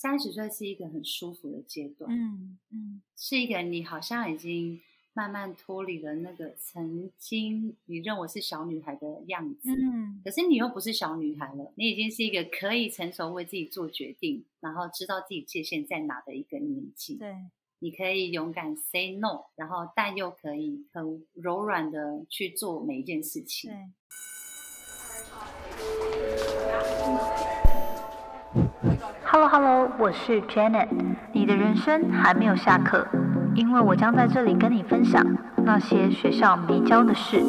三十岁是一个很舒服的阶段，嗯嗯，是一个你好像已经慢慢脱离了那个曾经你认为是小女孩的样子，嗯可是你又不是小女孩了，你已经是一个可以成熟为自己做决定，然后知道自己界限在哪的一个年纪。对，你可以勇敢 say no，然后但又可以很柔软的去做每一件事情。对。Hello Hello，我是 Janet。你的人生还没有下课，因为我将在这里跟你分享那些学校没教的事。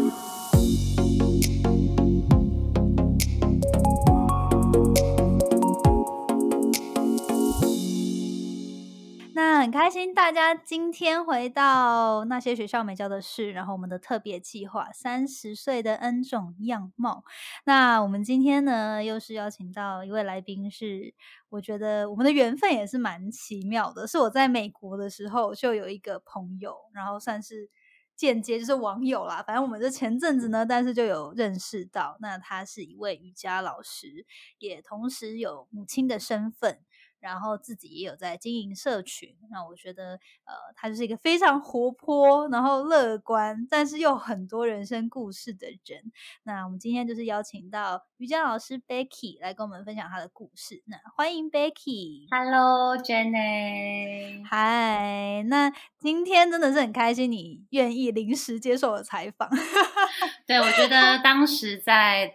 很开心，大家今天回到那些学校没教的事，然后我们的特别计划三十岁的 N 种样貌。那我们今天呢，又是邀请到一位来宾是，我觉得我们的缘分也是蛮奇妙的。是我在美国的时候就有一个朋友，然后算是间接就是网友啦，反正我们这前阵子呢，但是就有认识到，那他是一位瑜伽老师，也同时有母亲的身份。然后自己也有在经营社群，那我觉得，呃，他就是一个非常活泼，然后乐观，但是又很多人生故事的人。那我们今天就是邀请到瑜伽老师 Becky 来跟我们分享他的故事。那欢迎 Becky。Hello Jenny，嗨，那今天真的是很开心，你愿意临时接受我采访。对我觉得当时在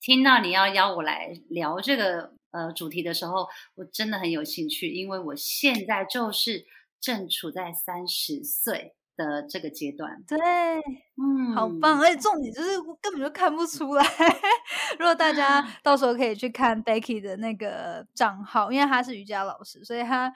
听到你要邀我来聊这个呃主题的时候，我真的很有兴趣，因为我现在就是正处在三十岁的这个阶段。对，嗯，好棒！而且重点就是根本就看不出来。如果大家 到时候可以去看 Becky 的那个账号，因为她是瑜伽老师，所以她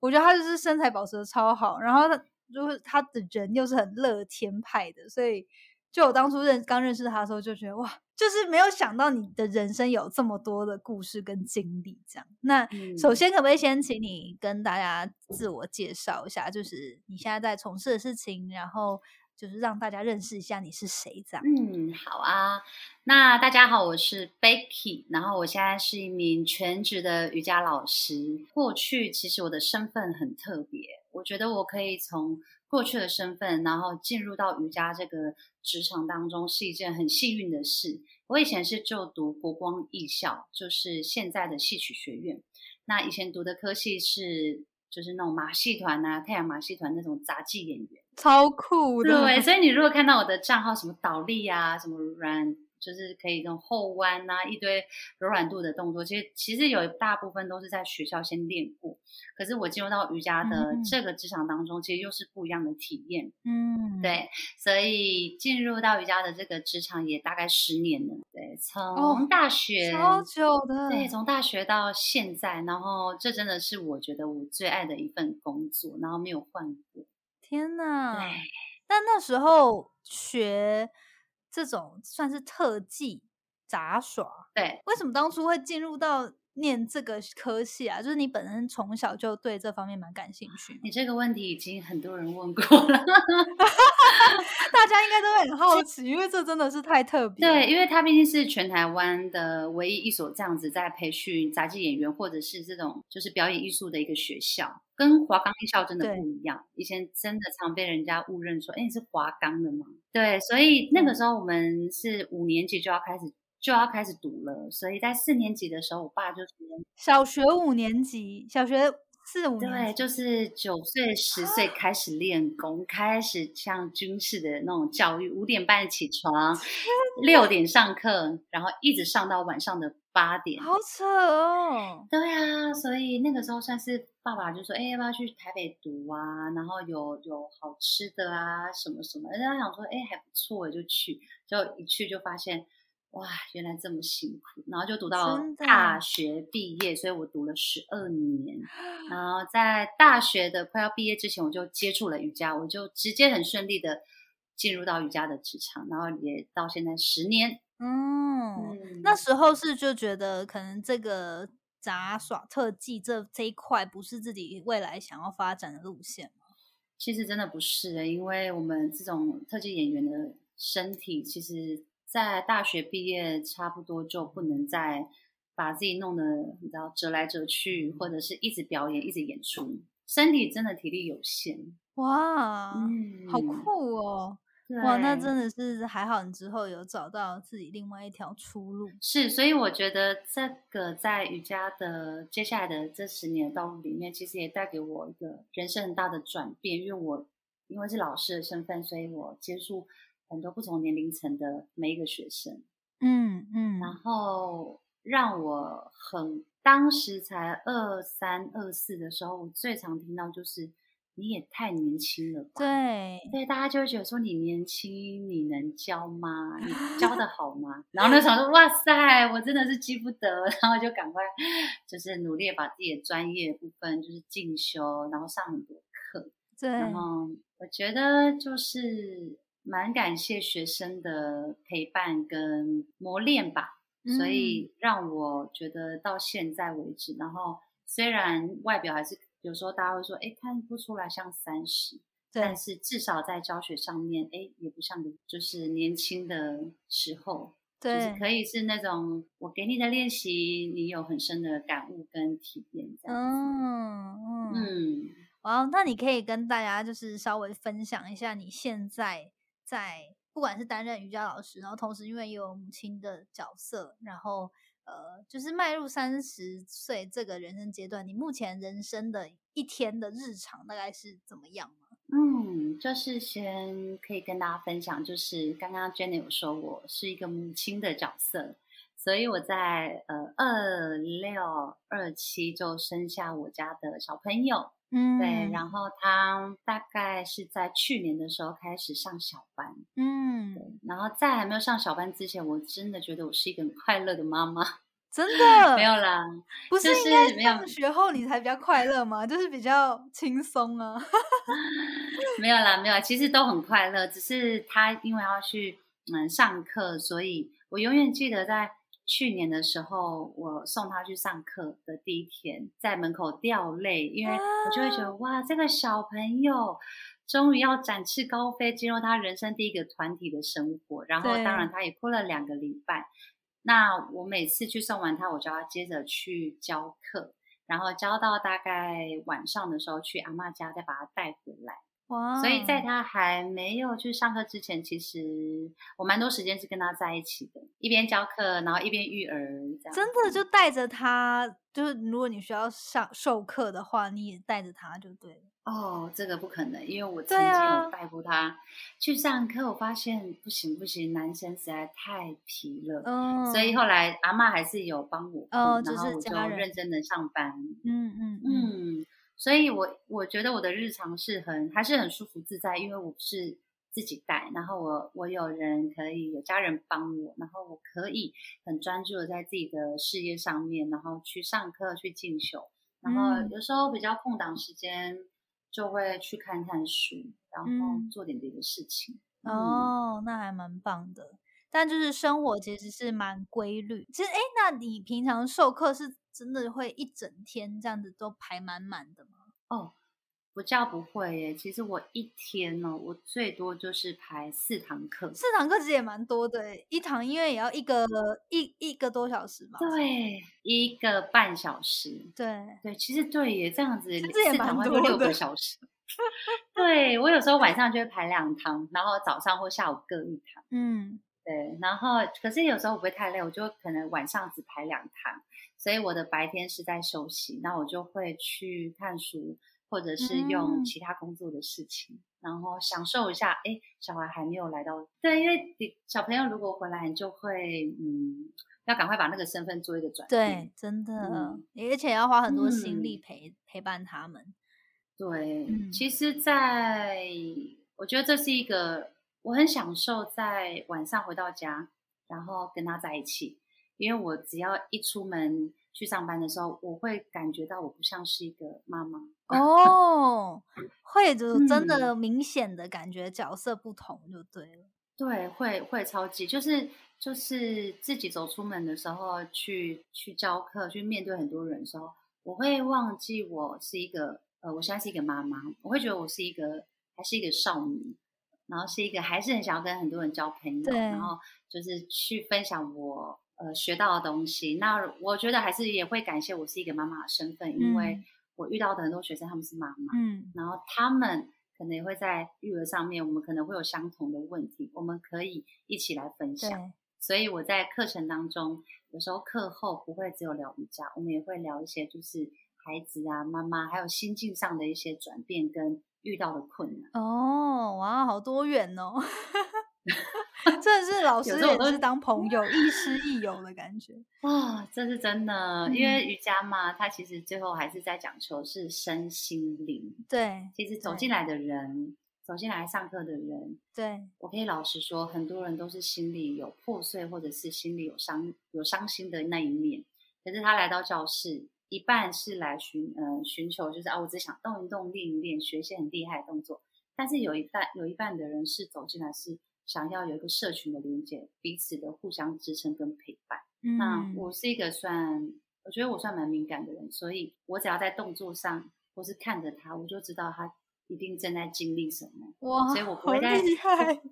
我觉得她就是身材保持的超好，然后她如果她的人又是很乐天派的，所以就我当初认刚认识他的时候就觉得哇，就是没有想到你的人生有这么多的故事跟经历。这样，那嗯首先可不可以先请你跟大家自我介绍一下，就是你现在在从事的事情，然后。就是让大家认识一下你是谁，这样。嗯，好啊。那大家好，我是 Becky，然后我现在是一名全职的瑜伽老师。过去其实我的身份很特别，我觉得我可以从过去的身份，然后进入到瑜伽这个职场当中，是一件很幸运的事。我以前是就读国光艺校，就是现在的戏曲学院。那以前读的科系是就是那种马戏团啊、太阳马戏团那种杂技演员。超酷的，对，所以你如果看到我的账号，什么倒立啊，什么软，就是可以这种后弯啊，一堆柔软度的动作，其实其实有大部分都是在学校先练过。可是我进入到瑜伽的嗯这个职场当中，其实又是不一样的体验。嗯，对，所以进入到瑜伽的这个职场也大概十年了。对，哦从大学、超久的，对，从大学到现在，然后这真的是我觉得我最爱的一份工作，然后没有换过。天哪！对。但那时候学这种算是特技杂耍，对，为什么当初会进入到念这个科系啊？就是你本身从小就对这方面蛮感兴趣，你这个问题已经很多人问过了。大家应该都会很好奇，因为这真的是太特别。对，，因为它毕竟是全台湾的唯一一所这样子在培训杂技演员或者是这种就是表演艺术的一个学校，跟华冈艺校真的不一样。以前真的常被人家误认说，哎，你是华冈的吗？对，所以那个时候我们是五年级就要开始就要开始读了，所以在四年级的时候，我爸就说，小学五年级，小学四五年对，就是九岁十岁开始练功，开始像军事的那种教育，五点半起床，六点上课，然后一直上到晚上的八点。好扯哦。对啊，所以那个时候算是爸爸就说，哎，要不要去台北读啊？然后有有好吃的啊，什么什么，人家想说，哎，还不错，就去，就一去就发现。哇，原来这么辛苦，然后就读到大学毕业，所以我读了十二年。然 后在大学的快要毕业之前，我就接触了瑜伽，我就直接很顺利的进入到瑜伽的职场，然后也到现在十年。嗯，嗯那时候是就觉得可能这个杂耍特技这这一块不是自己未来想要发展的路线吗？其实真的不是欸，因为我们这种特技演员的身体，其实在大学毕业差不多就不能再把自己弄得你知道折来折去，或者是一直表演，一直演出，身体真的体力有限。哇，嗯，好酷哦！哇，那真的是还好，你之后有找到自己另外一条出路。是，所以我觉得这个在瑜伽的接下来的这十年的道路里面，其实也带给我一个人生很大的转变。因为我因为是老师的身份，所以我接触很多不同年龄层的每一个学生。嗯嗯，然后让我很当时才二三二四的时候，我最常听到就是。你也太年轻了吧？对对，大家就会觉得说你年轻，你能教吗？你 教的好吗？然后那时候说哇塞，我真的是记不得，然后就赶快就是努力把自己的专业部分就是进修，然后上很多课。对，然后我觉得就是蛮感谢学生的陪伴跟磨练吧，所以让我觉得到现在为止，然后虽然外表还是。有时候大家会说，哎，看不出来像三十，但是至少在教学上面，哎，也不像就是年轻的时候，就是可以是那种我给你的练习，你有很深的感悟跟体验这样嗯嗯。嗯，哇，那你可以跟大家就是稍微分享一下你现在在不管是担任瑜伽老师，然后同时因为也有母亲的角色，然后。呃，就是迈入三十岁这个人生阶段，你目前人生的一天的日常大概是怎么样吗？嗯，就是先可以跟大家分享，就是刚刚 Jenny 有说我是一个母亲的角色，所以我在呃二六二七就生下我家的小朋友。嗯，对，然后他大概是在去年的时候开始上小班，嗯，对，然后在还没有上小班之前，我真的觉得我是一个很快乐的妈妈，真的 没有啦，不是应该上学后你才比较快乐吗？就是比较轻松啊，没有啦，没有，其实都很快乐，只是他因为要去嗯上课，所以我永远记得在。去年的时候，我送他去上课的第一天，在门口掉泪，因为我就会觉得哇，这个小朋友终于要展翅高飞，进入他人生第一个团体的生活。然后，当然他也哭了两个礼拜。那我每次去送完他，我就要接着去教课，然后教到大概晚上的时候，去阿妈家再把他带回来。所以在他还没有去上课之前，其实我蛮多时间是跟他在一起的，一边教课，然后一边育儿，这样。真的就带着他，就是如果你需要上授课的话，你也带着他就对了。哦，这个不可能，因为我曾经有带过他去上课，我发现不行不行，男生实在太皮了。嗯。所以后来阿妈还是有帮我，然后我就认真的上班。嗯嗯嗯。所以，我我觉得我的日常是很还是很舒服自在，因为我是自己带，然后我我有人可以有家人帮我，然后我可以很专注的在自己的事业上面，然后去上课去进修，然后有时候比较空档时间就会去看看书，然后做点别的事情。哦，那还蛮棒的。但就是生活其实是蛮规律。其实，哎，那你平常授课是真的会一整天这样子都排满满的吗？哦，不叫不会耶。其实我一天呢，我最多就是排四堂课。四堂课其实也蛮多的，一堂因为也要一个一一个多小时吧。对，一个半小时。对对，其实对耶，这样子四堂会六个小时。对我有时候晚上就会排两堂，然后早上或下午各一堂。嗯。对，然后可是有时候我不会太累，我就可能晚上只排两堂，所以我的白天是在休息，那我就会去看书，或者是用其他工作的事情，然后享受一下。哎，小孩还没有来到，对，因为小朋友如果回来，你就会嗯，要赶快把那个身份做一个转变。对，真的，而且要花很多心力陪陪伴他们。对，其实，在我觉得这是一个。我很享受在晚上回到家，然后跟他在一起，因为我只要一出门去上班的时候，我会感觉到我不像是一个妈妈。哦，会就真的明显的感觉角色不同就对了，对，会会超级就是就是自己走出门的时候去去教课去面对很多人的时候，我会忘记我是一个呃，我现在是一个妈妈，我会觉得我是一个还是一个少女。然后是一个还是很想要跟很多人交朋友，然后就是去分享我呃学到的东西。那我觉得还是也会感谢我是一个妈妈的身份，因为嗯我遇到的很多学生他们是妈妈，嗯然后他们可能也会在育儿上面，我们可能会有相同的问题，我们可以一起来分享。对，所以我在课程当中，有时候课后不会只有聊瑜伽，我们也会聊一些就是孩子啊、妈妈还有心境上的一些转变跟遇到的困难。哦，哇，好多远哦！真的是老师也是当 朋友，亦师亦友的感觉。哇、这是真的，因嗯为瑜伽嘛，它其实最后还是在讲求是身心灵。对其实走对进来的人，走进来上课的人，对，我可以老实说，很多人都是心里有破碎，或者是心里有伤、有伤心的那一面。可是他来到教室，一半是来寻呃寻求，就是啊，我只想动一动、练一练，学一些很厉害的动作。但是有一半有一半的人是走进来是想要有一个社群的连接，彼此的互相支撑跟陪伴。那嗯，我是一个算，我觉得我算蛮敏感的人，所以我只要在动作上或是看着他，我就知道他一定正在经历什么。哇，所以我不会在厉害。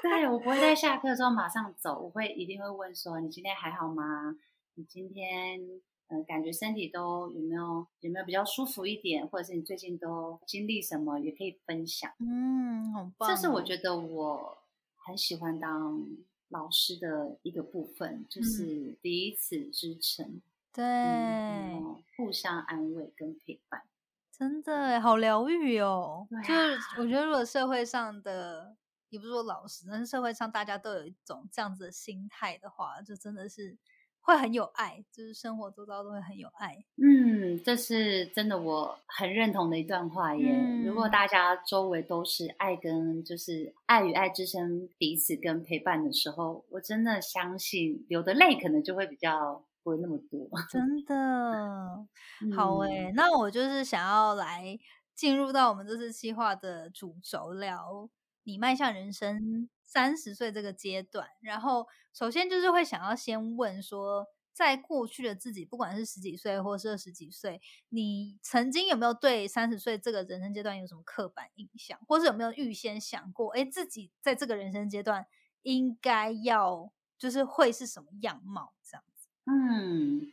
对，我不会在下课之后马上走，我会一定会问说：“你今天还好吗？你今天呃感觉身体都有没有有没有比较舒服一点，或者是你最近都经历什么，也可以分享。嗯，很棒哦。这是我觉得我很喜欢当老师的一个部分，就是彼此支撑，对，嗯，互相安慰跟陪伴。真的好疗愈哦。对就是啊我觉得，如果社会上的，也不是说老师，但是社会上大家都有一种这样子的心态的话，就真的是会很有爱，就是生活周遭都会很有爱。嗯，这是真的，我很认同的一段话耶。如果嗯大家周围都是爱跟就是爱与爱支撑彼此跟陪伴的时候，我真的相信流的泪可能就会比较不会那么多。真的好嗯诶、那我就是想要来进入到我们这次计划的主轴，聊你迈向人生三十岁这个阶段。然后，首先就是会想要先问说，在过去的自己，不管是十几岁或是二十几岁，你曾经有没有对三十岁这个人生阶段有什么刻板印象，或是有没有预先想过，哎，自己在这个人生阶段应该要就是会是什么样貌这样子？嗯，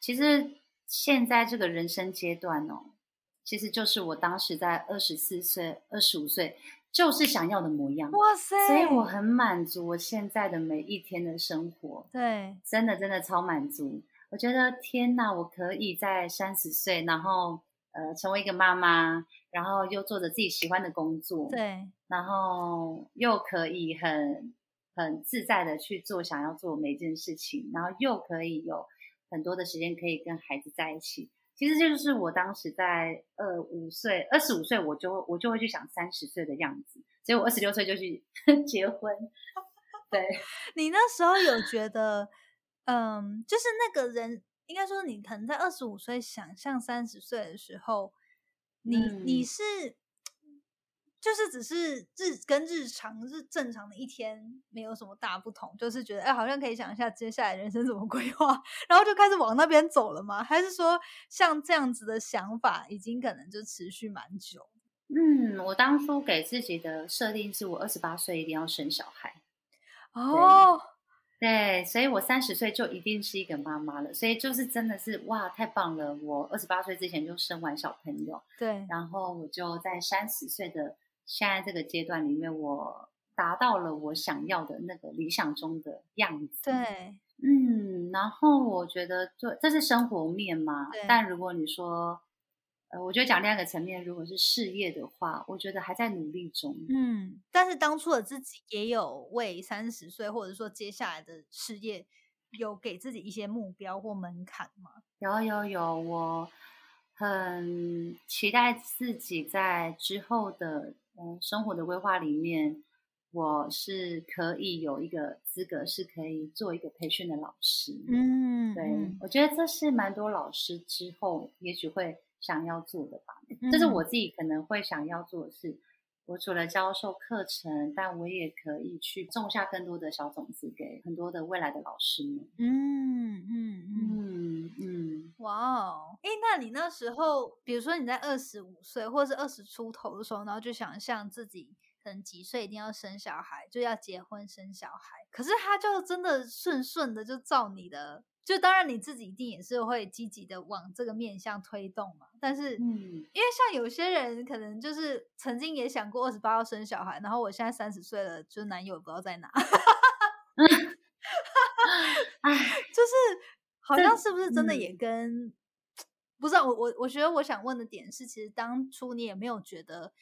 其实现在这个人生阶段哦，其实就是我当时在二十四岁、二十五岁，就是想要的模样。哇塞！所以我很满足我现在的每一天的生活。对。真的真的超满足。我觉得天哪，我可以在三十岁，然后呃成为一个妈妈，然后又做着自己喜欢的工作，，对，然后又可以很很自在的去做想要做每一件事情，然后又可以有很多的时间可以跟孩子在一起。其实这就是我当时在呃五岁、二十五岁，我就我就会去想三十岁的样子，所以我二十六岁就去 结婚。对，你那时候有觉得，嗯，就是那个人，应该说你可能在二十五岁想象三十岁的时候，你、你嗯是，就是只是日跟日常日正常的一天没有什么大不同，就是觉得哎，好像可以想一下接下来人生怎么规划，然后就开始往那边走了吗？还是说像这样子的想法已经可能就持续蛮久？嗯，我当初给自己的设定是我二十八岁一定要生小孩，哦，对，所以我三十岁就一定是一个妈妈了，所以就是真的是哇，太棒了！我二十八岁之前就生完小朋友，对，然后我就在三十岁的现在这个阶段里面，我达到了我想要的那个理想中的样子。，对，嗯，然后我觉得对，这是生活面嘛。但如果你说，呃，我觉得讲另外一个层面，如果是事业的话，我觉得还在努力中。嗯，但是当初的自己也有为三十岁或者说接下来的事业有给自己一些目标或门槛吗？有有有，我很期待自己在之后的呃生活的规划里面，我是可以有一个资格，是可以做一个培训的老师。嗯，对，嗯我觉得这是蛮多老师之后也许会想要做的吧。这是嗯我自己可能会想要做的事。我除了教授课程，但我也可以去种下更多的小种子给很多的未来的老师们。嗯嗯嗯，嗯嗯。哇哦，诶，那你那时候，比如说你在二十五岁或者是二十出头的时候，然后就想象自己可能几岁一定要生小孩，就要结婚生小孩。可是他就真的顺顺的就照你的，就当然你自己一定也是会积极的往这个面向推动嘛。但是，嗯，因为像有些人可能就是曾经也想过二十八要生小孩，然后我现在三十岁了，就男友不知道在哪。哎，就是好像是不是真的嗯也跟、不知道我我我觉得我想问的点是，其实当初你也没有觉得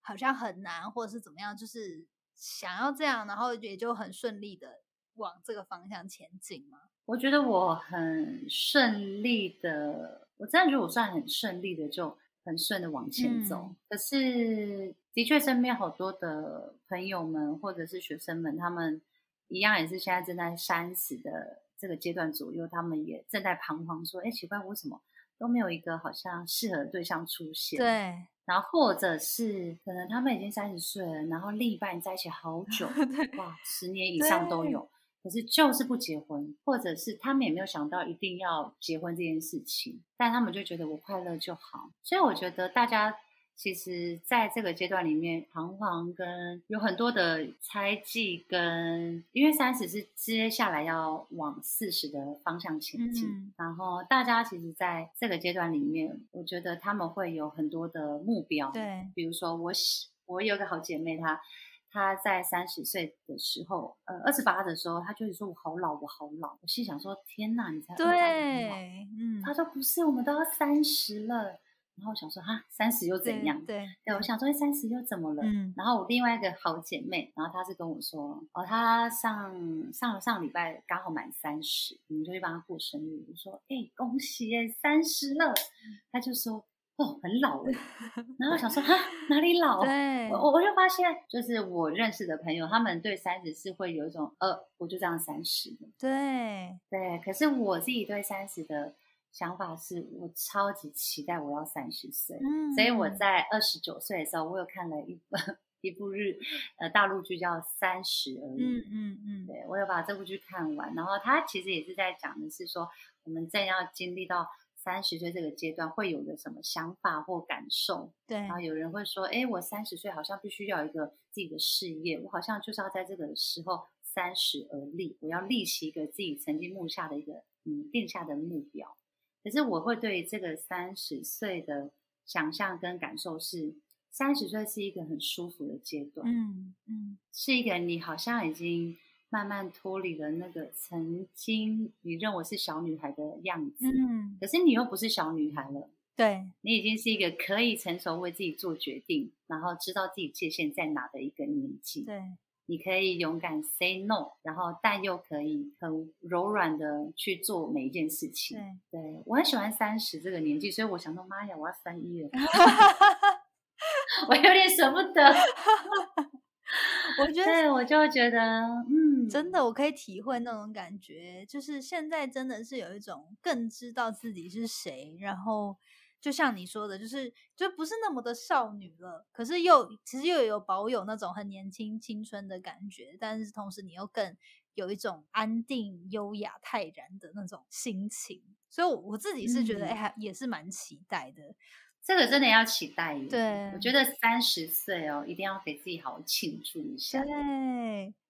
好像很难，或者是怎么样，就是想要这样，然后也就很顺利的往这个方向前进吗？我觉得我很顺利的，我真的觉得我算很顺利的，就很顺的往前走。嗯可是，的确身边好多的朋友们或者是学生们，他们一样也是现在正在三十的这个阶段左右，他们也正在彷徨，说：“哎，奇怪，为什么都没有一个好像适合的对象出现？”。对，然后或者是可能他们已经三十岁了，然后另一半在一起好久，哇，十年以上都有，可是就是不结婚，或者是他们也没有想到一定要结婚这件事情，但他们就觉得我快乐就好。所以我觉得大家其实在这个阶段里面彷徨跟有很多的猜忌跟，因为三十是接下来要往四十的方向前进，嗯然后大家其实在这个阶段里面，我觉得他们会有很多的目标，对，比如说我喜我有个好姐妹，她她在三十岁的时候，呃，二十八的时候，她就会说我好老，我好老。我心想说，天哪，你才28你很老对，嗯，她说不是，我们都要三十了。然后我想说，哈，三十又怎样？对，对，我想说三十又怎么了？嗯然后我另外一个好姐妹，然后她是跟我说，哦，她上上上礼拜刚好满三十，我们就去帮她过生日。我说，哎、恭喜耶，三十了。她就说，哦，很老哎。然后想说，哈，哪里老？对，我我我就发现，就是我认识的朋友，他们对三十是会有一种，呃，我就这样三十的。对，对，可是我自己对三十的想法是，我超级期待我要三十岁。嗯，所以我在二十九岁的时候，我有看了一本一部日呃大陆剧叫《三十而已》，嗯嗯嗯，对我有把这部剧看完。然后它其实也是在讲的是说，我们正要经历到三十岁这个阶段会有的什么想法或感受。对然后有人会说，哎，我三十岁好像必须要有一个自己的事业，我好像就是要在这个时候三十而立，我要立起一个自己曾经目下的一个嗯定下的目标。可是我会对这个三十岁的想象跟感受是，三十岁是一个很舒服的阶段，嗯嗯是一个你好像已经慢慢脱离了那个曾经你认为是小女孩的样子，嗯，可是你又不是小女孩了。对，你已经是一个可以成熟为自己做决定，然后知道自己界限在哪的一个年纪。对，你可以勇敢 say no，然后但又可以很柔软的去做每一件事情。对，对我很喜欢三十这个年纪，所以我想说，妈呀，我要三一了 我有点舍不得。我觉得对，我就觉得，嗯，真的，我可以体会那种感觉，就是现在真的是有一种更知道自己是谁，然后就像你说的，就是就不是那么的少女了，可是又其实又有保有那种很年轻青春的感觉，但是同时你又更有一种安定、优雅、泰然的那种心情，所以我我自己是觉得，嗯哎、还也是蛮期待的。这个真的要期待耶。对我觉得三十岁哦，一定要给自己好好庆祝一下。对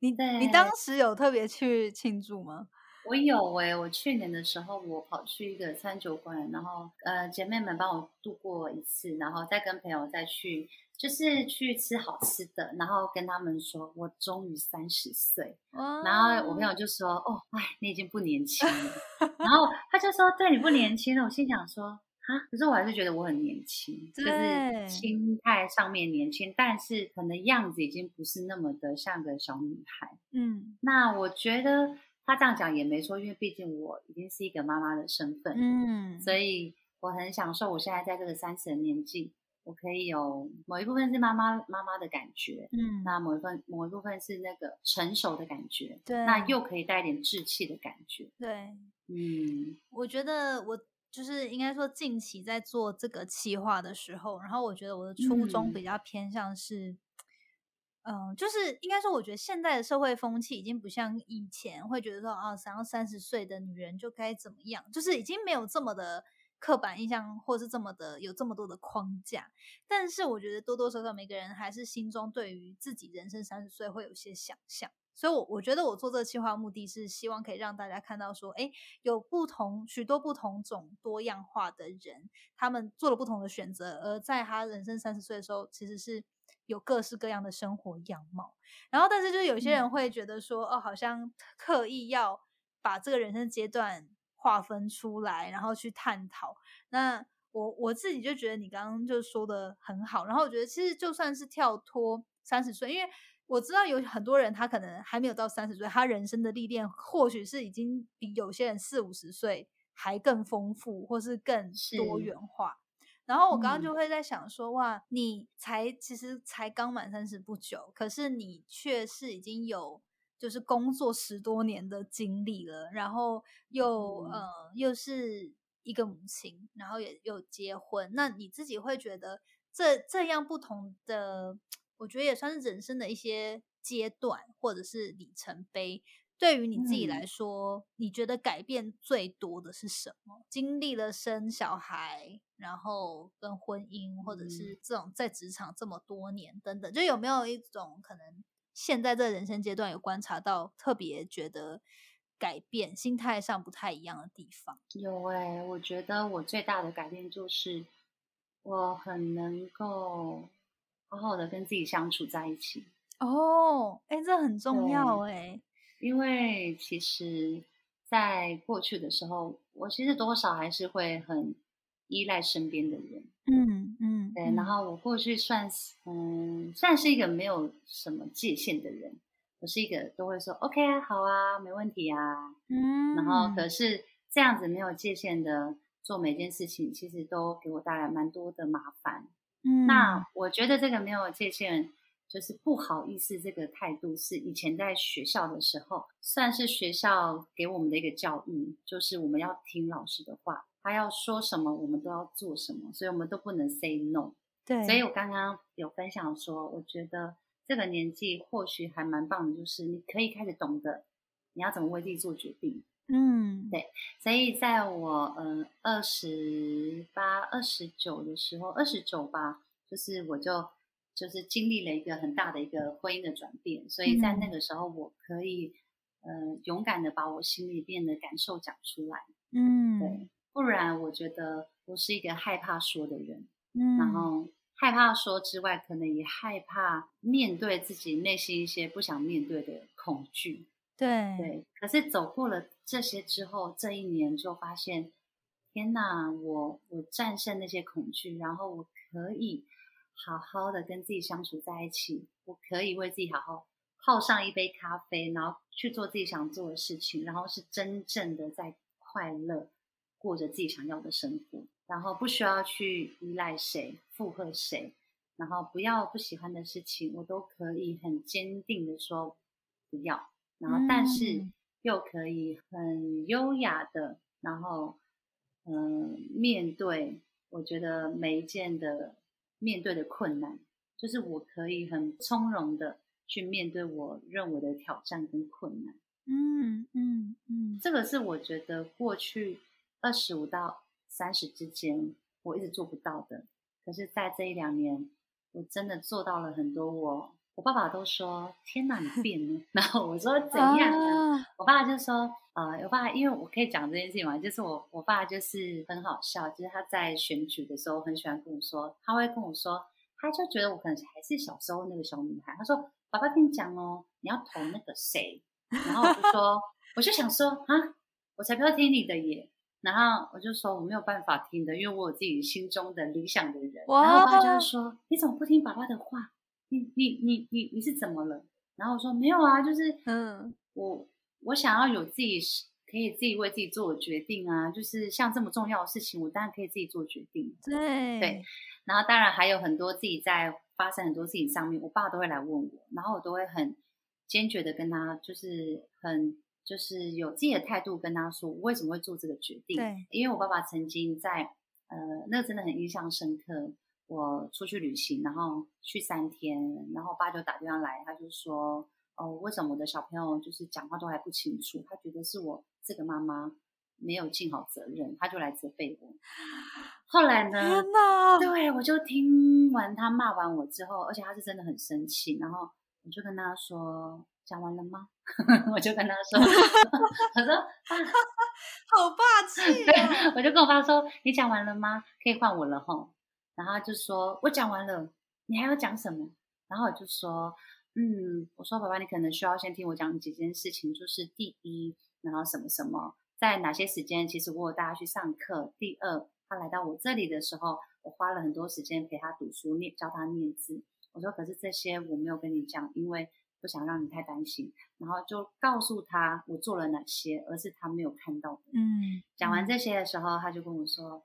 你，你对当时有特别去庆祝吗？我有哎、我去年的时候，我跑去一个餐酒馆，然后呃，姐妹们帮我度过一次，然后再跟朋友再去，就是去吃好吃的，然后跟他们说，我终于三十岁。然后我朋友就说，哦，哎，你已经不年轻了。然后他就说，对，你不年轻了。我心想说，啊，可是我还是觉得我很年轻，就是心态上面年轻，但是可能样子已经不是那么的像个小女孩。嗯。那我觉得他这样讲也没错，因为毕竟我已经是一个妈妈的身份，嗯，所以我很享受我现在在这个三十的年纪，我可以有某一部分是妈妈妈妈的感觉，嗯，那某一份某一部分是那个成熟的感觉，对，那又可以带一点稚气的感觉。对，嗯。我觉得我就是应该说近期在做这个企划的时候，然后我觉得我的初衷嗯比较偏向是，嗯、就是应该说，我觉得现在的社会风气已经不像以前会觉得说啊，想要三十岁的女人就该怎么样，就是已经没有这么的刻板印象，或是这么的有这么多的框架。但是我觉得多多少少每个人还是心中对于自己人生三十岁会有些想象。所以，我我觉得我做这个计划目的是希望可以让大家看到说，哎，有不同许多不同种多样化的人，他们做了不同的选择，而在他人生三十岁的时候，其实是有各式各样的生活样貌。然后，但是就是有些人会觉得说，哦，好像刻意要把这个人生阶段划分出来，然后去探讨。那我我自己就觉得你刚刚就说的很好。然后我觉得其实就算是跳脱三十岁，因为我知道有很多人，他可能还没有到三十岁，他人生的历练或许是已经比有些人四五十岁还更丰富，或是更多元化。然后我刚刚就会在想说，哇，你才其实才刚满三十不久，可是你却是已经有就是工作十多年的经历了，然后又呃又是一个母亲，然后也又结婚，那你自己会觉得这这样不同的？我觉得也算是人生的一些阶段，或者是里程碑。对于你自己来说，你觉得改变最多的是什么？经历了生小孩，然后跟婚姻，或者是这种在职场这么多年等等，就有没有一种可能，现在这人生阶段有观察到特别觉得改变，心态上不太一样的地方？有哎，我觉得我最大的改变就是我很能够。好好的跟自己相处在一起。哦，哎，这很重要哎，因为其实，在过去的时候，我其实多少还是会很依赖身边的人，嗯嗯，对，然后我过去算是嗯，算是一个没有什么界限的人，我是一个都会说 OK 啊，好啊，没问题啊，嗯，然后可是这样子没有界限的做每件事情，其实都给我带来蛮多的麻烦。那我觉得这个没有界限，就是不好意思，这个态度是以前在学校的时候，算是学校给我们的一个教育，就是我们要听老师的话，他要说什么，我们都要做什么，所以我们都不能 say no。对，所以我刚刚有分享说，我觉得这个年纪或许还蛮棒的，就是你可以开始懂得你要怎么为自己做决定。嗯，对，所以在我嗯二十八、二十九的时候，二十九吧，就是我就就是经历了一个很大的一个婚姻的转变，所以在那个时候，我可以呃勇敢的把我心里边的感受讲出来。嗯，对，不然我觉得我是一个害怕说的人，嗯，然后害怕说之外，可能也害怕面对自己内心一些不想面对的恐惧。对。对，可是走过了这些之后，这一年就发现，天哪！我我战胜那些恐惧，然后我可以好好的跟自己相处在一起，我可以为自己好好泡上一杯咖啡，然后去做自己想做的事情，然后是真正的在快乐过着自己想要的生活，然后不需要去依赖谁附和谁，然后不要不喜欢的事情，我都可以很坚定的说不要。然后，但是又可以很优雅的，然后，嗯，面对我觉得每一件的面对的困难，就是我可以很从容的去面对我认为的挑战跟困难。嗯嗯嗯，这个是我觉得过去二十五到三十之间我一直做不到的，可是在这一两年，我真的做到了很多我。我爸爸都说：“天哪，你变了。”然后我说：“怎样呢？”我爸爸就说：“呃，我爸，因为我可以讲这件事情嘛，就是我我爸就是很好笑，就是他在选举的时候很喜欢跟我说，他会跟我说，他就觉得我可能还是小时候那个小女孩。他说：‘爸爸跟你讲哦，你要投那个谁。’然后我就说，我就想说啊，我才不要听你的耶。然后我就说我没有办法听的，因为我有自己心中的理想的人。然后我爸就是说，你怎么不听爸爸的话？”你你你你你是怎么了？然后我说没有啊，就是嗯，我我想要有自己可以自己为自己做决定啊，就是像这么重要的事情，我当然可以自己做决定。对对，然后当然还有很多自己在发生很多事情上面，我爸都会来问我，然后我都会很坚决的跟他，就是很就是有自己的态度跟他说，我为什么会做这个决定？对，因为我爸爸曾经在呃，那个真的很印象深刻。我出去旅行，然后去三天，然后爸就打电话来，他就说：“哦，为什么我的小朋友就是讲话都还不清楚？他觉得是我这个妈妈没有尽好责任，他就来责备我。后来呢？天哪！对，我就听完他骂完我之后，而且他是真的很生气，然后我就跟他说：“讲完了吗？” 我就跟他说：“ 我说 好霸气、对哦！，我就跟我爸说：“你讲完了吗？可以换我了吼。”然后就说：“我讲完了，你还要讲什么？”然后我就说：“嗯，我说爸爸，你可能需要先听我讲几件事情，就是第一，然后什么什么，在哪些时间，其实我有带他去上课。第二，他来到我这里的时候，我花了很多时间陪他读书，念教他念字。我说，可是这些我没有跟你讲，因为不想让你太担心。然后就告诉他我做了哪些，而是他没有看到的。嗯，讲完这些的时候，他就跟我说：“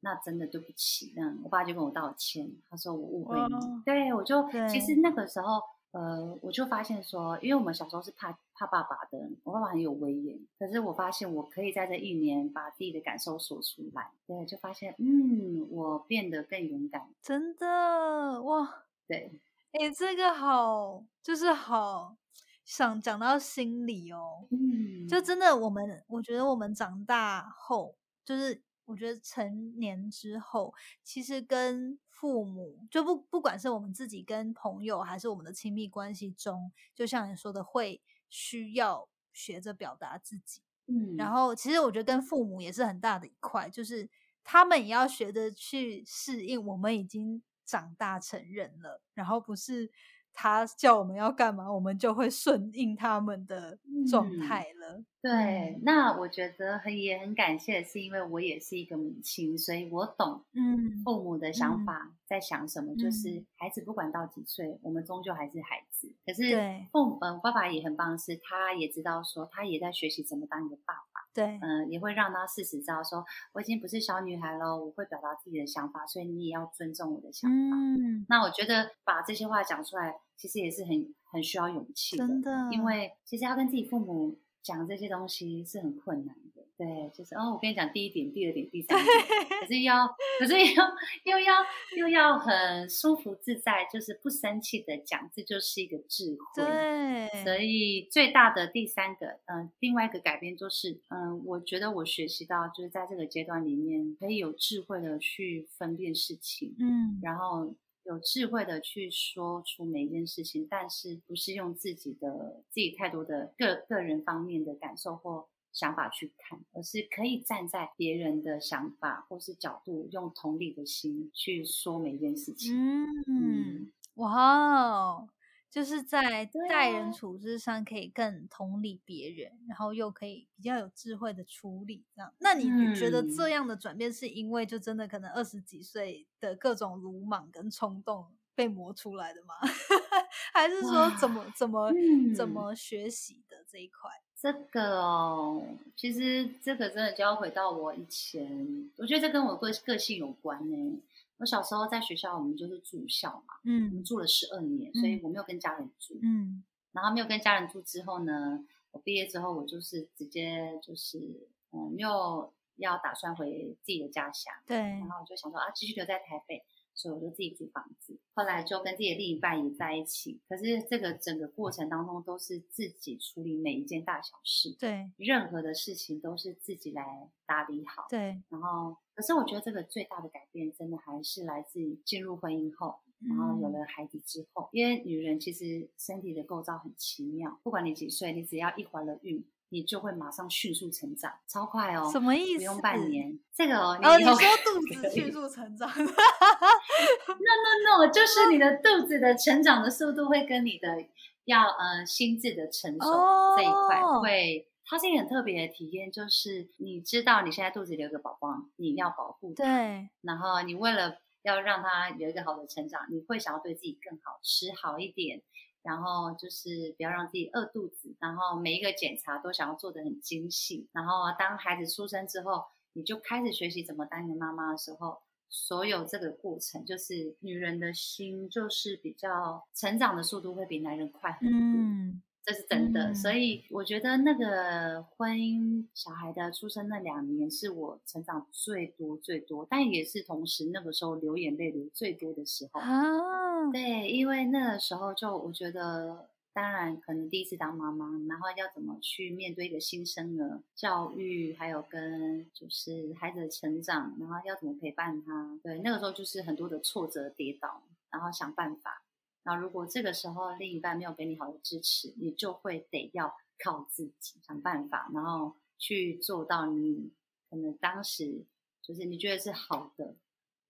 那真的对不起。”那，我爸就跟我道歉，他说我误会你。哇对我就其实那个时候，呃，我就发现说，因为我们小时候是怕怕爸爸的，我爸爸很有威严，可是我发现我可以在这一年把自己的感受说出来，对，就发现嗯，我变得更勇敢。真的哇！对，哎、这个好，就是好想讲到心里哦。嗯，就真的，我们我觉得我们长大后，就是我觉得成年之后，其实跟父母就不不管是我们自己跟朋友，还是我们的亲密关系中，就像你说的，会需要学着表达自己。嗯，然后，其实我觉得跟父母也是很大的一块，就是他们也要学着去适应我们已经长大成人了，然后不是他叫我们要干嘛，我们就会顺应他们的状嗯态了。对嗯，那我觉得很也很感谢，是因为我也是一个母亲，所以我懂嗯父母的想嗯法在想什么。就是嗯孩子不管到几岁，我们终究还是孩子。可是对父母，嗯，爸爸也很棒的是，他也知道说，他也在学习怎么当一个爸爸。对，嗯，也会让他事实知道说，我已经不是小女孩了，我会表达自己的想法，所以你也要尊重我的想法。嗯，那我觉得把这些话讲出来，其实也是很很需要勇气真的，因为其实要跟自己父母讲这些东西是很困难的。对，就是哦，我跟你讲第一点、第二点、第三点，可是要，可是要又要又要很舒服自在，就是不生气的讲，这就是一个智慧。对，所以最大的第三个，嗯、另外一个改变就是，嗯、我觉得我学习到，就是在这个阶段里面，可以有智慧的去分辨事情，嗯，然后有智慧的去说出每一件事情，但是不是用自己的自己太多的个个人方面的感受或想法去看，而是可以站在别人的想法或是角度，用同理的心去说每一件事情。嗯，哇哦，就是在待人啊处事上可以更同理别人，然后又可以比较有智慧的处理。这样，那你你觉得这嗯样的转变是因为就真的可能二十几岁的各种鲁莽跟冲动被磨出来的吗？还是说怎么怎么、怎嗯么学习的这一块？这个哦，其实这个真的就要回到我以前，我觉得这跟我个个性有关呢。我小时候在学校，我们就是住校嘛，嗯我们嗯住了十二年，所以我没有跟家人住。嗯然后没有跟家人住之后呢，我毕业之后，我就是直接就是嗯，没有要打算回自己的家乡，对然后我就想说啊，继续留在台北，所以我就自己租房子。后来就跟自己的另一半也在一起，可是这个整个过程当中都是自己处理每一件大小事，对任何的事情都是自己来打理好。对，然后，可是我觉得这个最大的改变，真的还是来自于进入婚姻后，然后有嗯了孩子之后，因为女人其实身体的构造很奇妙，不管你几岁，你只要一怀了孕，你就会马上迅速成长，超快哦，什么意思？不用半年。这个哦，哦，你说肚子迅 速成长，no no，No，就是你的肚子的成长的速度会跟你的要呃心智的成熟这一块哦会。它是一个很特别的体验，就是你知道你现在肚子里有个宝宝，你要保护它，对，然后你为了要让他有一个好的成长，你会想要对自己更好，吃好一点，然后就是不要让自己饿肚子，然后每一个检查都想要做得很精细，然后当孩子出生之后，你就开始学习怎么当一个妈妈的时候。所有这个过程，就是女人的心，就是比较成长的速度会比男人快很多。嗯这是真的，嗯所以我觉得那个婚姻小孩的出生那两年是我成长最多最多，但也是同时那个时候流眼泪流最多的时候。啊，对，因为那个时候就我觉得当然可能第一次当妈妈，然后要怎么去面对一个新生儿教育，还有跟就是孩子的成长，然后要怎么陪伴他。对，那个时候就是很多的挫折、跌倒，然后想办法。那如果这个时候另一半没有给你好的支持，你就会得要靠自己想办法，然后去做到你可能当时就是你觉得是好的。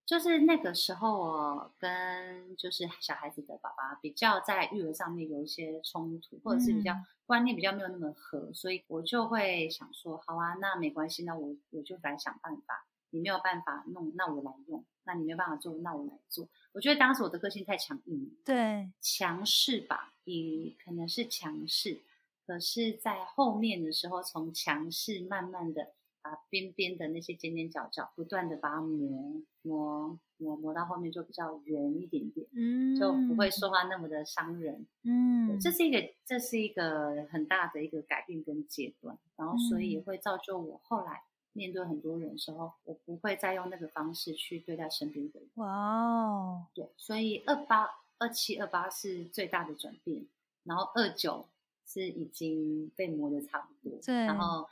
就是那个时候，我跟就是小孩子的爸爸比较在育儿上面有一些冲突，或者是比较观念比较没有那么合，所以我就会想说，好啊，那没关系，那我我就来想办法。你没有办法弄，那我来用；那你没有办法做，那我来做。我觉得当时我的个性太强硬了，对，强势吧，也可能是强势，可是，在后面的时候，从强势慢慢的。把边边的那些尖尖角角不断的把它磨磨磨磨到后面就比较圆一点点，嗯，就不会说话那么的伤人，嗯，这是一个这是一个很大的一个改变跟阶段，然后所以也会造就我后来面对很多人的时候，我不会再用那个方式去对待身边的人。哇哦，对，所以二八二七二八是最大的转变，然后二九是已经被磨的差不多，对，然后。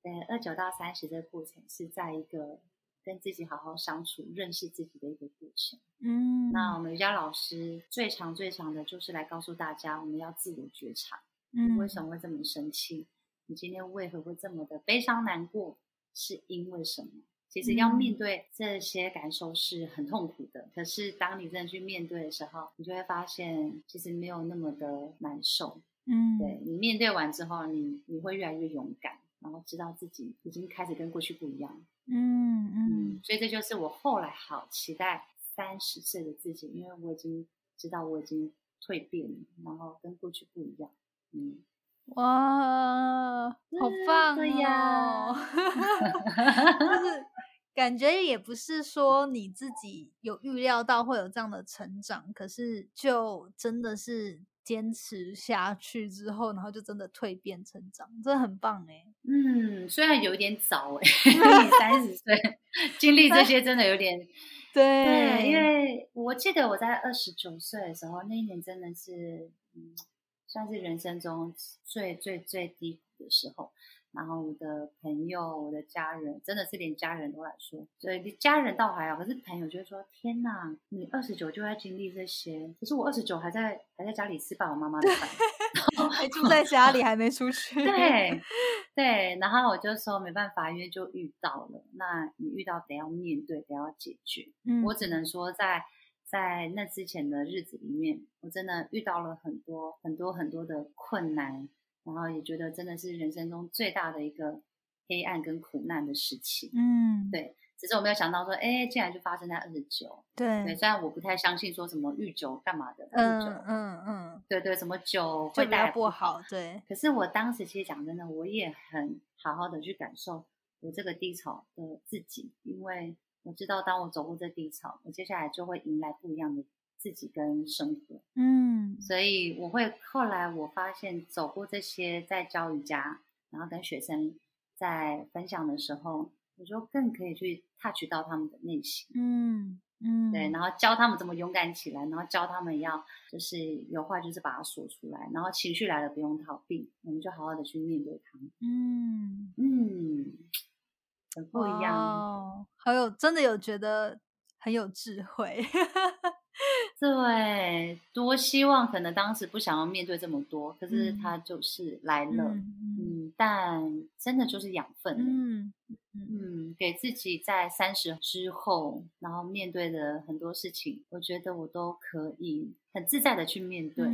对，二九到三十这个过程是在一个跟自己好好相处、认识自己的一个过程。嗯，那我们瑜伽老师最长最长的就是来告诉大家，我们要自我觉察。嗯，为什么会这么生气？你今天为何会这么的悲伤难过？是因为什么？其实要面对这些感受是很痛苦的。可是当你真的去面对的时候，你就会发现其实没有那么的难受。嗯，对你面对完之后，你你会越来越勇敢。然后知道自己已经开始跟过去不一样，嗯嗯，所以这就是我后来好期待三十岁的自己，因为我已经知道我已经蜕变了，然后跟过去不一样，嗯，哇，好棒呀！就是感觉也不是说你自己有预料到会有这样的成长，可是就真的是。坚持下去之后，然后就真的蜕变成长，真的很棒哎。嗯，虽然有点早哎，你三十岁经历这些真的有点对。因为我记得我在二十九岁的时候，那一年真的是嗯，算是人生中最最最低谷的时候。然后我的朋友、我的家人，真的是连家人都来说，对，家人倒还好，可是朋友就会说：“天哪，你二十九就在经历这些，可是我二十九还在还在家里吃爸爸妈妈的饭，还住在家里还没出去。”对对，然后我就说没办法，因为就遇到了，那你遇到得要面对，得要解决。嗯，我只能说在在那之前的日子里面，我真的遇到了很多很多很多的困难。然后也觉得真的是人生中最大的一个黑暗跟苦难的事情。嗯，对，只是我没有想到说，哎，竟然就发生在二十九。对，对，虽然我不太相信说什么御酒干嘛的，嗯嗯嗯，对对，什么酒会带不好，对。可是我当时其实讲真的，我也很好好的去感受我这个低潮的自己，因为我知道当我走过这低潮，我接下来就会迎来不一样的。自己跟生活，嗯，所以我会后来我发现走过这些，在教瑜伽，然后跟学生在分享的时候，我就更可以去 touch 到他们的内心，嗯嗯，对，然后教他们怎么勇敢起来，然后教他们要就是有话就是把它说出来，然后情绪来了不用逃避，我们就好好的去面对他们，嗯。嗯，很不一样，哦好有真的有觉得很有智慧。对，多希望可能当时不想要面对这么多，可是他就是来了，嗯，但真的就是养分，嗯嗯，给自己在三十之后，然后面对的很多事情，我觉得我都可以很自在的去面对，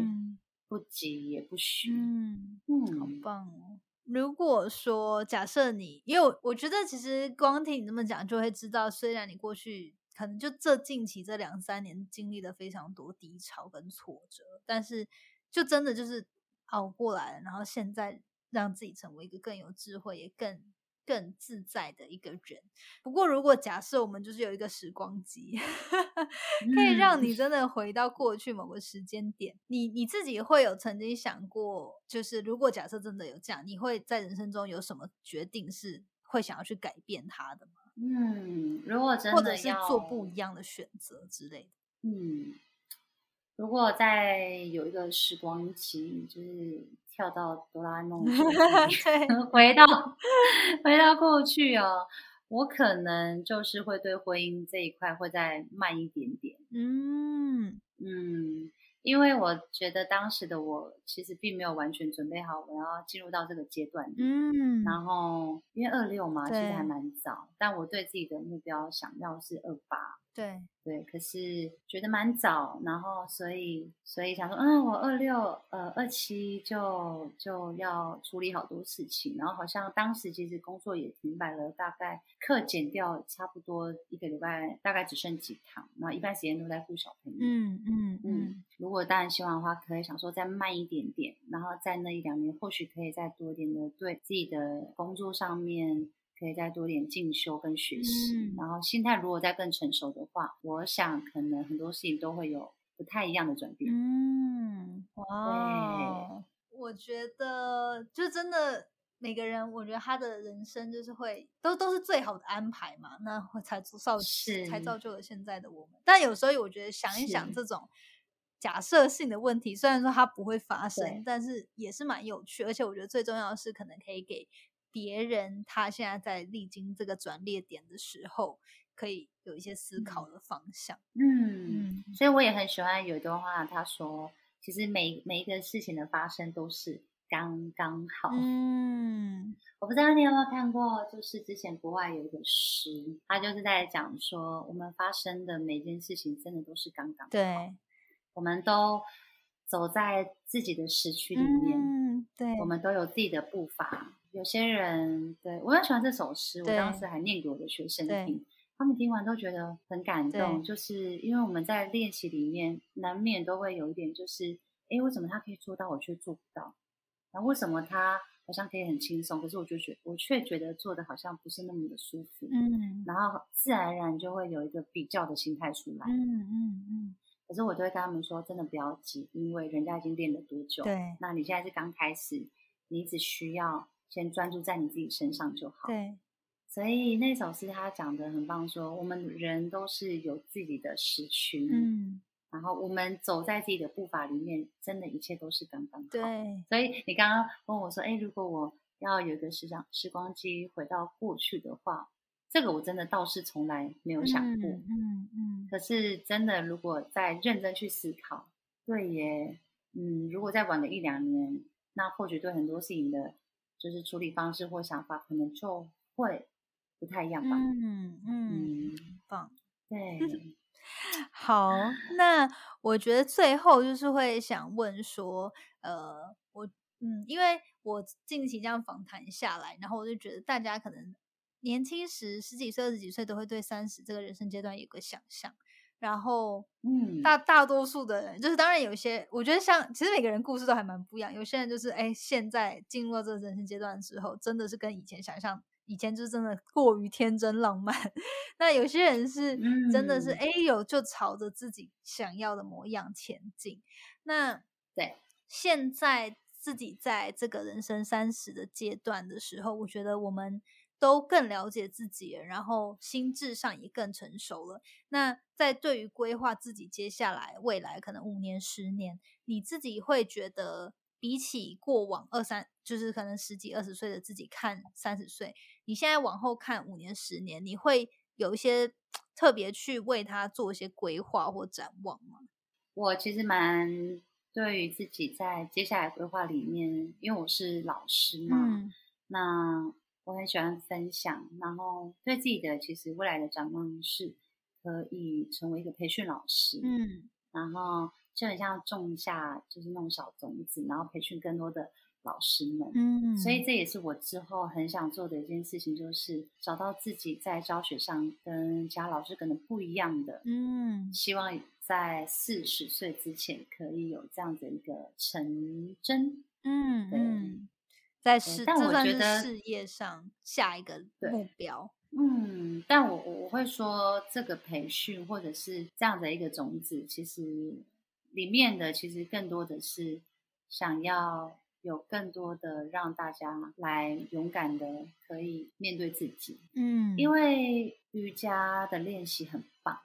不急也不徐，嗯嗯，好棒哦。如果说假设你，因为我觉得其实光听你这么讲，就会知道，虽然你过去。可能就这近期这两三年经历了非常多低潮跟挫折，但是就真的就是熬过来了，然后现在让自己成为一个更有智慧也更更自在的一个人。不过，如果假设我们就是有一个时光机，可以让你真的回到过去某个时间点，你你自己会有曾经想过，就是如果假设真的有这样，你会在人生中有什么决定是会想要去改变它的吗？嗯，如果真的或者是做不一样的选择之类的，嗯，如果在有一个时光机，就是跳到哆啦 A 梦 回到 回到过去哦，我可能就是会对婚姻这一块会再慢一点点。嗯嗯。因为我觉得当时的我其实并没有完全准备好我要进入到这个阶段，嗯，然后因为二六嘛，其实还蛮早，但我对自己的目标想要是二八。对对，可是觉得蛮早，然后所以所以想说，嗯，我二六呃二七就就要处理好多事情，然后好像当时其实工作也停摆了，大概课减掉差不多一个礼拜，大概只剩几堂，然后一半时间都在顾小朋友。嗯嗯嗯，如果当然希望的话，可以想说再慢一点点，然后在那一两年或许可以再多一点的对自己的工作上面。可以再多点进修跟学习，然后心态如果再更成熟的话，我想可能很多事情都会有不太一样的转变。嗯，哇，我觉得就真的每个人，我觉得他的人生就是会都都是最好的安排嘛，那会才造才造就了现在的我们。但有时候我觉得想一想这种假设性的问题，虽然说它不会发生，但是也是蛮有趣，而且我觉得最重要的是可能可以给。别人他现在在历经这个转捩点的时候，可以有一些思考的方向。嗯，所以我也很喜欢有一段话，他说：“其实每每一个事情的发生都是刚刚好。”嗯，我不知道你有没有看过，就是之前国外有一个诗，他就是在讲说，我们发生的每件事情真的都是刚刚好。对，我们都走在自己的时区里面，嗯，对，我们都有自己的步伐。有些人对我很喜欢这首诗，我当时还念给我的学生听，他们听完都觉得很感动。就是因为我们在练习里面，难免都会有一点，就是哎，为什么他可以做到，我却做不到？然后为什么他好像可以很轻松，可是我就觉我却觉得做的好像不是那么的舒服。嗯，然后自然而然就会有一个比较的心态出来。嗯嗯嗯。可是我就会跟他们说，真的不要急，因为人家已经练了多久？对，那你现在是刚开始，你只需要。先专注在你自己身上就好。对，所以那首诗他讲的很棒，说我们人都是有自己的时区，嗯，然后我们走在自己的步伐里面，真的一切都是刚刚好。对，所以你刚刚问我说，哎，如果我要有一个时光时光机回到过去的话，这个我真的倒是从来没有想过。嗯嗯。可是真的，如果再认真去思考，对耶，嗯，如果再晚个一两年，那或许对很多事情的。就是处理方式或想法可能就会不太一样吧。嗯嗯，棒。对，好。那我觉得最后就是会想问说，呃，我嗯，因为我近期这样访谈下来，然后我就觉得大家可能年轻时十几岁、二十几岁都会对三十这个人生阶段有个想象。然后，嗯，大大多数的人，就是当然有一些，我觉得像其实每个人故事都还蛮不一样。有些人就是，哎，现在进入了这个人生阶段之后，真的是跟以前想象，以前就是真的过于天真浪漫。那有些人是真的是，哎，有就朝着自己想要的模样前进。那对，现在自己在这个人生三十的阶段的时候，我觉得我们。都更了解自己，然后心智上也更成熟了。那在对于规划自己接下来未来可能五年、十年，你自己会觉得比起过往二三，就是可能十几、二十岁的自己看三十岁，你现在往后看五年、十年，你会有一些特别去为他做一些规划或展望吗？我其实蛮对于自己在接下来规划里面，因为我是老师嘛，那。我很喜欢分享，然后对自己的其实未来的展望是可以成为一个培训老师，嗯，然后就很像种下就是那种小种子，然后培训更多的老师们，嗯，所以这也是我之后很想做的一件事情，就是找到自己在教学上跟其他老师可能不一样的，嗯，希望在四十岁之前可以有这样的一个成真，嗯，对。在事，但我觉得事业上下一个目标，嗯，但我我会说，这个培训或者是这样的一个种子，其实里面的其实更多的是想要有更多的让大家来勇敢的可以面对自己，嗯，因为瑜伽的练习很棒。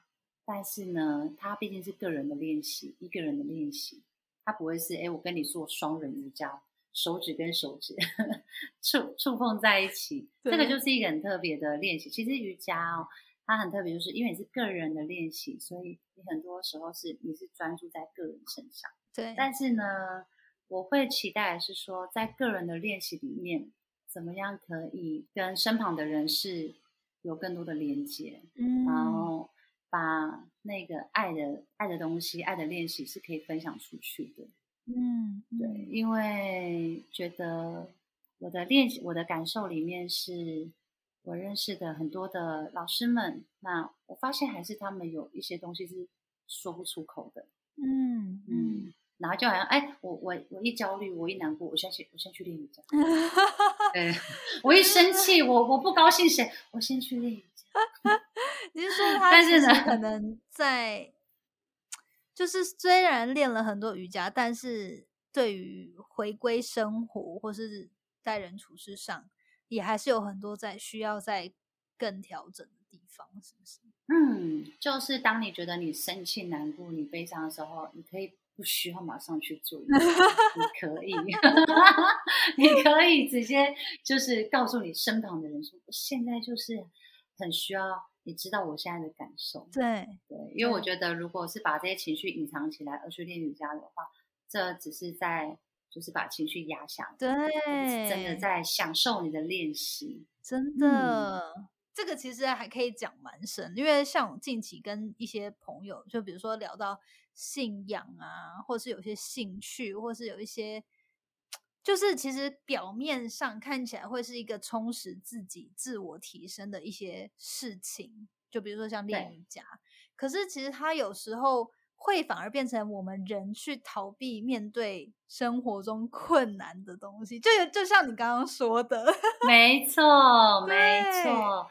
但是呢，它毕竟是个人的练习，一个人的练习，它不会是哎，我跟你做双人瑜伽，手指跟手指 触触碰在一起，这个就是一个很特别的练习。其实瑜伽哦，它很特别，就是因为你是个人的练习，所以你很多时候是你是专注在个人身上。对，但是呢，我会期待的是说，在个人的练习里面，怎么样可以跟身旁的人是有更多的连接，嗯，然后把那个爱的爱的东西、爱的练习是可以分享出去的。嗯，对，因为觉得我的练习、我的感受里面是我认识的很多的老师们，那我发现还是他们有一些东西是说不出口的。嗯嗯，然后就好像哎，我我我一焦虑，我一难过，我先去我先去练瑜伽。对，我一生气，我我不高兴谁，我先去练瑜伽。你是说他？但是呢，可能在。就是虽然练了很多瑜伽，但是对于回归生活或是待人处事上，也还是有很多在需要在更调整的地方，是不是？嗯，就是当你觉得你生气、难过、你悲伤的时候，你可以不需要马上去做，你可以，你可以直接就是告诉你身旁的人说，现在就是很需要。你知道我现在的感受，对对，因为我觉得，如果是把这些情绪隐藏起来而去练瑜伽的话，这只是在就是把情绪压下，对，真的在享受你的练习，真的，这个其实还可以讲蛮深，因为像我近期跟一些朋友，就比如说聊到信仰啊，或是有些兴趣，或是有一些。就是其实表面上看起来会是一个充实自己、自我提升的一些事情，就比如说像练瑜伽。可是其实它有时候会反而变成我们人去逃避面对生活中困难的东西，就就像你刚刚说的，没错，没错，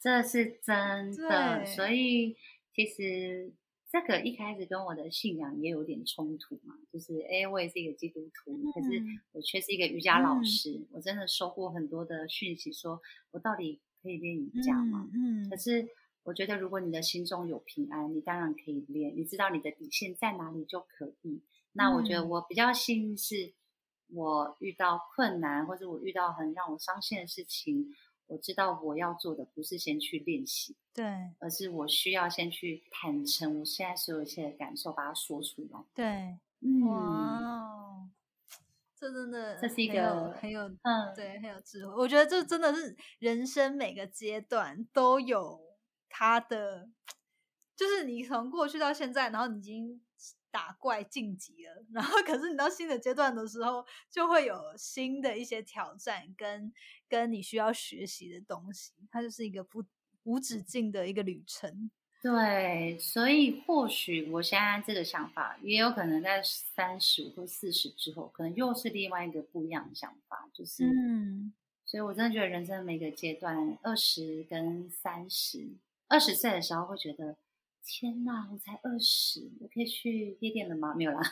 这是真的。所以其实。这个一开始跟我的信仰也有点冲突嘛，就是哎，我也是一个基督徒，可是我却是一个瑜伽老师，我真的收过很多的讯息，说我到底可以练瑜伽吗？嗯，可是我觉得如果你的心中有平安，你当然可以练，你知道你的底线在哪里就可以。那我觉得我比较幸运是，我遇到困难或者我遇到很让我伤心的事情。我知道我要做的不是先去练习，对，而是我需要先去坦诚我现在所有一切的感受，把它说出来。对，哇，这真的这是一个很有嗯，对，很有智慧。我觉得这真的是人生每个阶段都有它的，就是你从过去到现在，然后你已经。打怪晋级了，然后可是你到新的阶段的时候，就会有新的一些挑战跟跟你需要学习的东西，它就是一个不无止境的一个旅程。对，所以或许我现在这个想法，也有可能在三十或四十之后，可能又是另外一个不一样的想法，就是，嗯，所以我真的觉得人生每个阶段，二十跟三十，二十岁的时候会觉得。天呐，我才二十，我可以去夜店了吗？没有啦。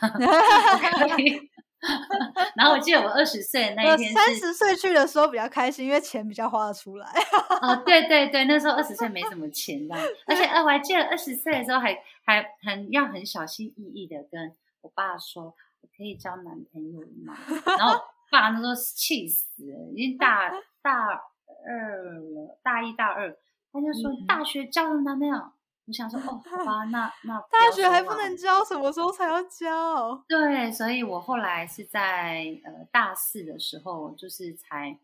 然后我记得我二十岁的那一天，三十岁去的时候比较开心，因为钱比较花得出来。哦，对对对，那时候二十岁没什么钱的，而且呃，我还记得二十岁的时候还还很要很小心翼翼的跟我爸说，我可以交男朋友吗？然后爸那时候气死了，已经大大二了，大一大二，他就说大学交了男朋友。我想说，哦，好吧，那那大学还不能教，什么时候才要教？对，所以我后来是在呃大四的时候，就是才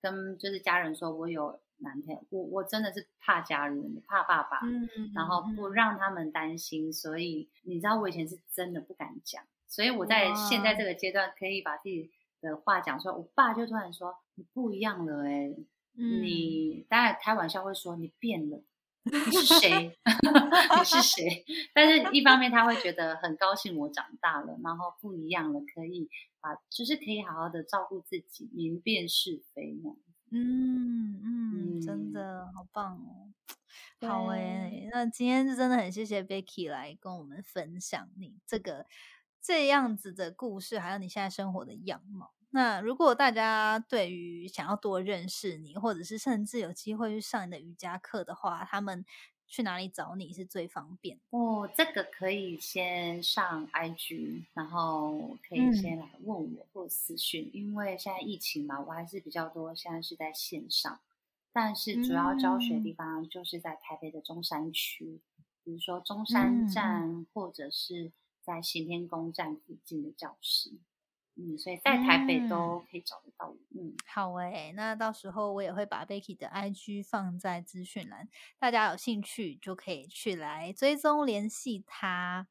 跟就是家人说我有男朋友，我我真的是怕家人，怕爸爸，嗯然后不让他们担心，所以你知道我以前是真的不敢讲，所以我在现在这个阶段可以把自己的话讲出来，我爸就突然说你不一样了，哎，你当然开玩笑会说你变了。你是谁？你是谁？但是一方面他会觉得很高兴，我长大了，然后不一样了，可以把就是可以好好的照顾自己，明辨是非呢。嗯嗯，真的好棒哦！好哎，那今天是真的很谢谢 Becky 来跟我们分享你这个这样子的故事，还有你现在生活的样貌。那如果大家对于想要多认识你，或者是甚至有机会去上你的瑜伽课的话，他们去哪里找你是最方便？哦，这个可以先上 IG，然后可以先来问我或私讯，因为现在疫情嘛，我还是比较多，现在是在线上，但是主要教学地方就是在台北的中山区，比如说中山站或者是在行天宫站附近的教室。嗯，所以在台北都可以找得到。嗯，好诶，那到时候我也会把 Becky 的 IG 放在资讯栏，大家有兴趣就可以去来追踪联系他。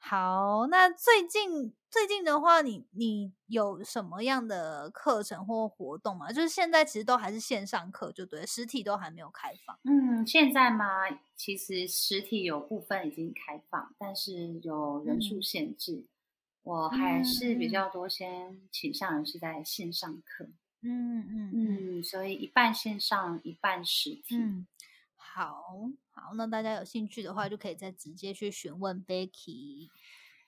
好，那最近最近的话，你你有什么样的课程或活动吗？就是现在其实都还是线上课，就对，实体都还没有开放。嗯，现在嘛，其实实体有部分已经开放，但是有人数限制。我还是比较多，先倾向于是在线上课，嗯嗯嗯，所以一半线上，一半实体。嗯，好好，那大家有兴趣的话，就可以再直接去询问 Becky。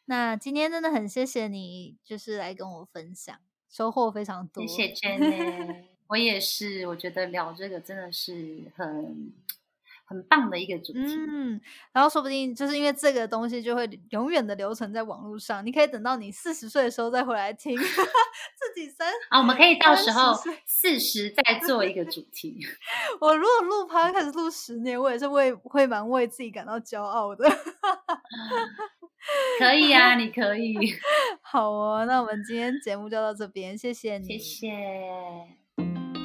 那今天真的很谢谢你，就是来跟我分享，收获非常多。谢谢 Jenny，我也是，我觉得聊这个真的是很。很棒的一个主题，嗯，然后说不定就是因为这个东西就会永远的留存在网络上，你可以等到你四十岁的时候再回来听 自己三啊，我们可以到时候四十再做一个主题。我如果录趴开始录十年，我也是为会蛮为自己感到骄傲的。可以啊，你可以。好哦，那我们今天节目就到这边，谢谢你，谢谢。